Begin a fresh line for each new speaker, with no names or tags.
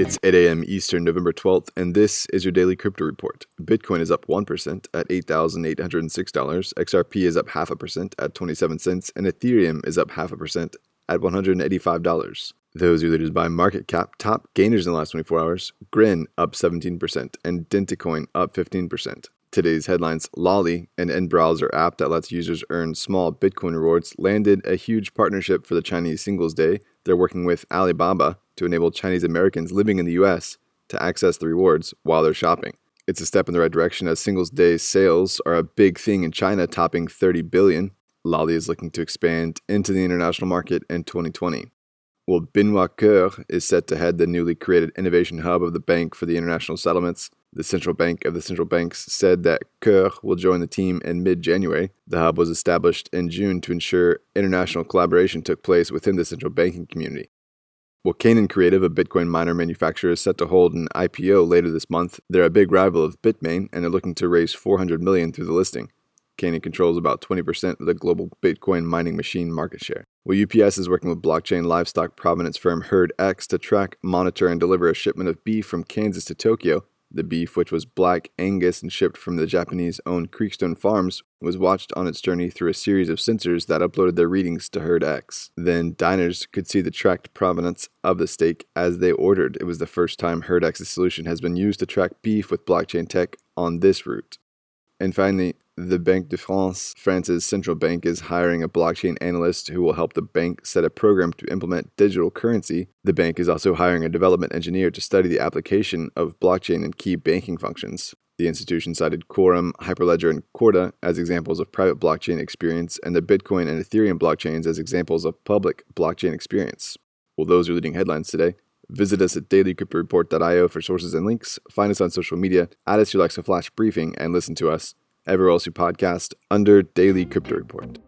It's 8 a.m. Eastern, November 12th, and this is your daily crypto report. Bitcoin is up 1% at $8,806, XRP is up half a percent at 27 cents, and Ethereum is up half a percent at $185. Those are leaders by market cap. Top gainers in the last 24 hours Grin up 17%, and Dentacoin up 15%. Today's headlines Lolli, an end browser app that lets users earn small Bitcoin rewards, landed a huge partnership for the Chinese Singles Day. They're working with Alibaba to enable Chinese Americans living in the US to access the rewards while they're shopping. It's a step in the right direction as Singles Day sales are a big thing in China, topping 30 billion. Lolli is looking to expand into the international market in 2020. Well, Benoit Cœure is set to head the newly created innovation hub of the Bank for the International Settlements. The central bank of the central banks said that Cœure will join the team in mid January. The hub was established in June to ensure international collaboration took place within the central banking community. Well, Canaan Creative, a Bitcoin miner manufacturer, is set to hold an IPO later this month. They're a big rival of Bitmain and are looking to raise 400 million through the listing. Canaan controls about 20% of the global Bitcoin mining machine market share. Well, UPS is working with blockchain livestock provenance firm HerdX to track, monitor, and deliver a shipment of beef from Kansas to Tokyo. The beef, which was black Angus and shipped from the Japanese owned Creekstone Farms, was watched on its journey through a series of sensors that uploaded their readings to HerdX. Then diners could see the tracked provenance of the steak as they ordered. It was the first time HerdX's solution has been used to track beef with blockchain tech on this route. And finally, the Banque de France, France's central bank, is hiring a blockchain analyst who will help the bank set a program to implement digital currency. The bank is also hiring a development engineer to study the application of blockchain in key banking functions. The institution cited Quorum, Hyperledger, and Corda as examples of private blockchain experience, and the Bitcoin and Ethereum blockchains as examples of public blockchain experience. Well, those are leading headlines today. Visit us at dailycryptoreport.io for sources and links. Find us on social media, add us your Alexa Flash briefing, and listen to us everywhere else you podcast under Daily Crypto Report.